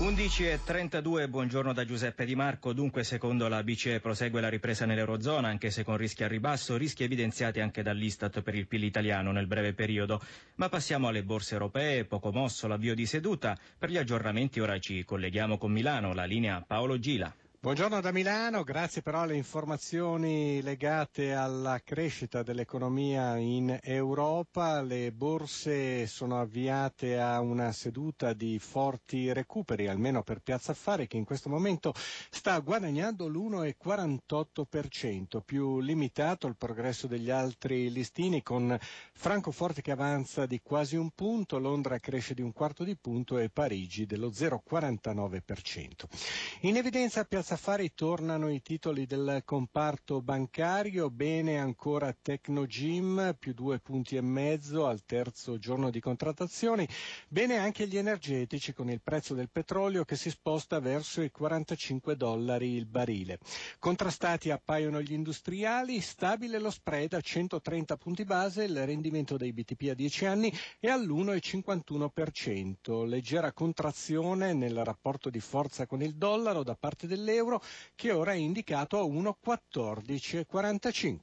11.32, buongiorno da Giuseppe Di Marco. Dunque, secondo la BCE prosegue la ripresa nell'Eurozona, anche se con rischi a ribasso, rischi evidenziati anche dall'Istat per il PIL italiano nel breve periodo. Ma passiamo alle borse europee, poco mosso l'avvio di seduta. Per gli aggiornamenti ora ci colleghiamo con Milano, la linea Paolo Gila. Buongiorno da Milano, grazie però alle informazioni legate alla crescita dell'economia in Europa. Le borse sono avviate a una seduta di forti recuperi, almeno per Piazza Affari, che in questo momento sta guadagnando l'1,48%, più limitato il progresso degli altri listini con Francoforte che avanza di quasi un punto, Londra cresce di un quarto di punto e Parigi dello 0,49%. In evidenza Piazza Affari tornano i titoli del comparto bancario, bene ancora Tecnogym più due punti e mezzo al terzo giorno di contrattazioni, bene anche gli energetici con il prezzo del petrolio che si sposta verso i 45 dollari il barile. Contrastati appaiono gli industriali, stabile lo spread a 130 punti base, il rendimento dei BTP a 10 anni è all'1,51%, leggera contrazione nel rapporto di forza con il dollaro da parte dell'euro euro che ora è indicato a 1,1445.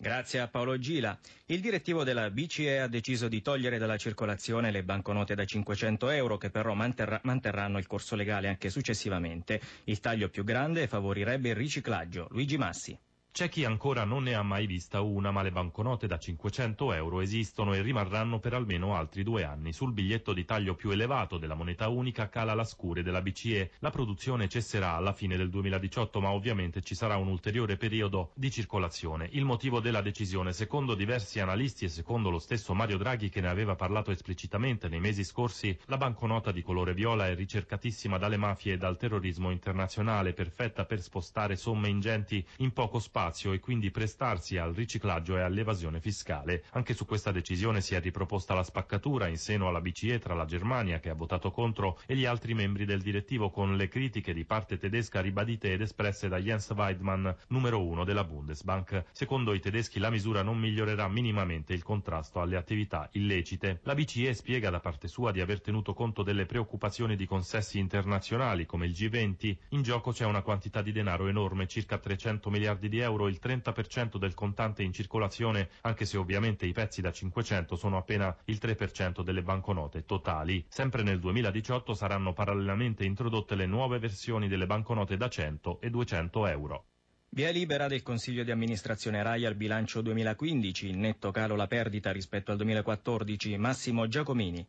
Grazie a Paolo Gila. Il direttivo della BCE ha deciso di togliere dalla circolazione le banconote da 500 euro che però manterrà, manterranno il corso legale anche successivamente. Il taglio più grande favorirebbe il riciclaggio. Luigi Massi. C'è chi ancora non ne ha mai vista una, ma le banconote da 500 euro esistono e rimarranno per almeno altri due anni. Sul biglietto di taglio più elevato della moneta unica cala la scure della BCE. La produzione cesserà alla fine del 2018, ma ovviamente ci sarà un ulteriore periodo di circolazione. Il motivo della decisione, secondo diversi analisti e secondo lo stesso Mario Draghi che ne aveva parlato esplicitamente nei mesi scorsi, la banconota di colore viola è ricercatissima dalle mafie e dal terrorismo internazionale, perfetta per spostare somme ingenti in poco spazio spazio e quindi prestarsi al riciclaggio e all'evasione fiscale. Anche su questa decisione si è riproposta la spaccatura in seno alla BCE tra la Germania, che ha votato contro, e gli altri membri del direttivo con le critiche di parte tedesca ribadite ed espresse da Jens Weidmann, numero uno della Bundesbank. Secondo i tedeschi la misura non migliorerà minimamente il contrasto alle attività illecite. La BCE spiega da parte sua di aver tenuto conto delle preoccupazioni di consessi internazionali come il G20. In gioco c'è una quantità di denaro enorme, circa 300 miliardi di euro euro il 30% del contante in circolazione, anche se ovviamente i pezzi da 500 sono appena il 3% delle banconote totali. Sempre nel 2018 saranno parallelamente introdotte le nuove versioni delle banconote da 100 e 200 euro. Via libera del Consiglio di amministrazione RAI al bilancio 2015, il netto calo la perdita rispetto al 2014, Massimo Giacomini.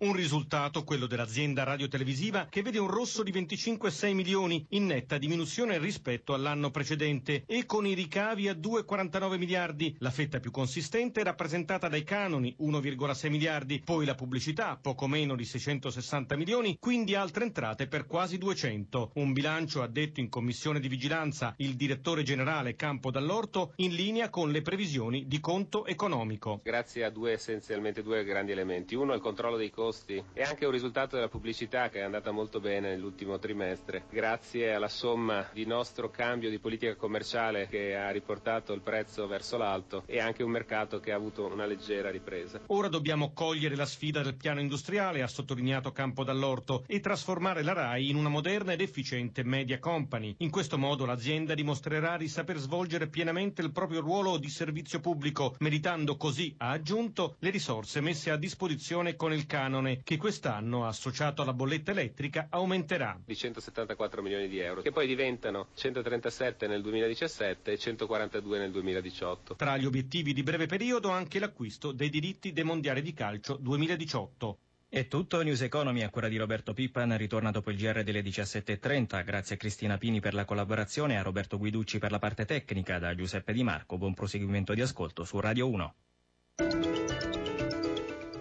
Un risultato, quello dell'azienda radiotelevisiva, che vede un rosso di 25,6 milioni, in netta diminuzione rispetto all'anno precedente, e con i ricavi a 2,49 miliardi. La fetta più consistente è rappresentata dai canoni, 1,6 miliardi, poi la pubblicità, poco meno di 660 milioni, quindi altre entrate per quasi 200. Un bilancio, ha detto in commissione di vigilanza il direttore generale Campo Dall'Orto, in linea con le previsioni di conto economico. Grazie a due essenzialmente due grandi elementi. Uno, il controllo dei costi costi e anche un risultato della pubblicità che è andata molto bene nell'ultimo trimestre, grazie alla somma di nostro cambio di politica commerciale che ha riportato il prezzo verso l'alto e anche un mercato che ha avuto una leggera ripresa. Ora dobbiamo cogliere la sfida del piano industriale, ha sottolineato Campo Dall'Orto, e trasformare la RAI in una moderna ed efficiente media company. In questo modo l'azienda dimostrerà di saper svolgere pienamente il proprio ruolo di servizio pubblico, meritando così, ha aggiunto, le risorse messe a disposizione con il canone canone che quest'anno, associato alla bolletta elettrica, aumenterà. Di 174 milioni di euro, che poi diventano 137 nel 2017 e 142 nel 2018. Tra gli obiettivi di breve periodo anche l'acquisto dei diritti dei mondiali di calcio 2018. È tutto, News Economy a cura di Roberto Pippan ritorna dopo il GR delle 17.30. Grazie a Cristina Pini per la collaborazione e a Roberto Guiducci per la parte tecnica. Da Giuseppe Di Marco, buon proseguimento di ascolto su Radio 1.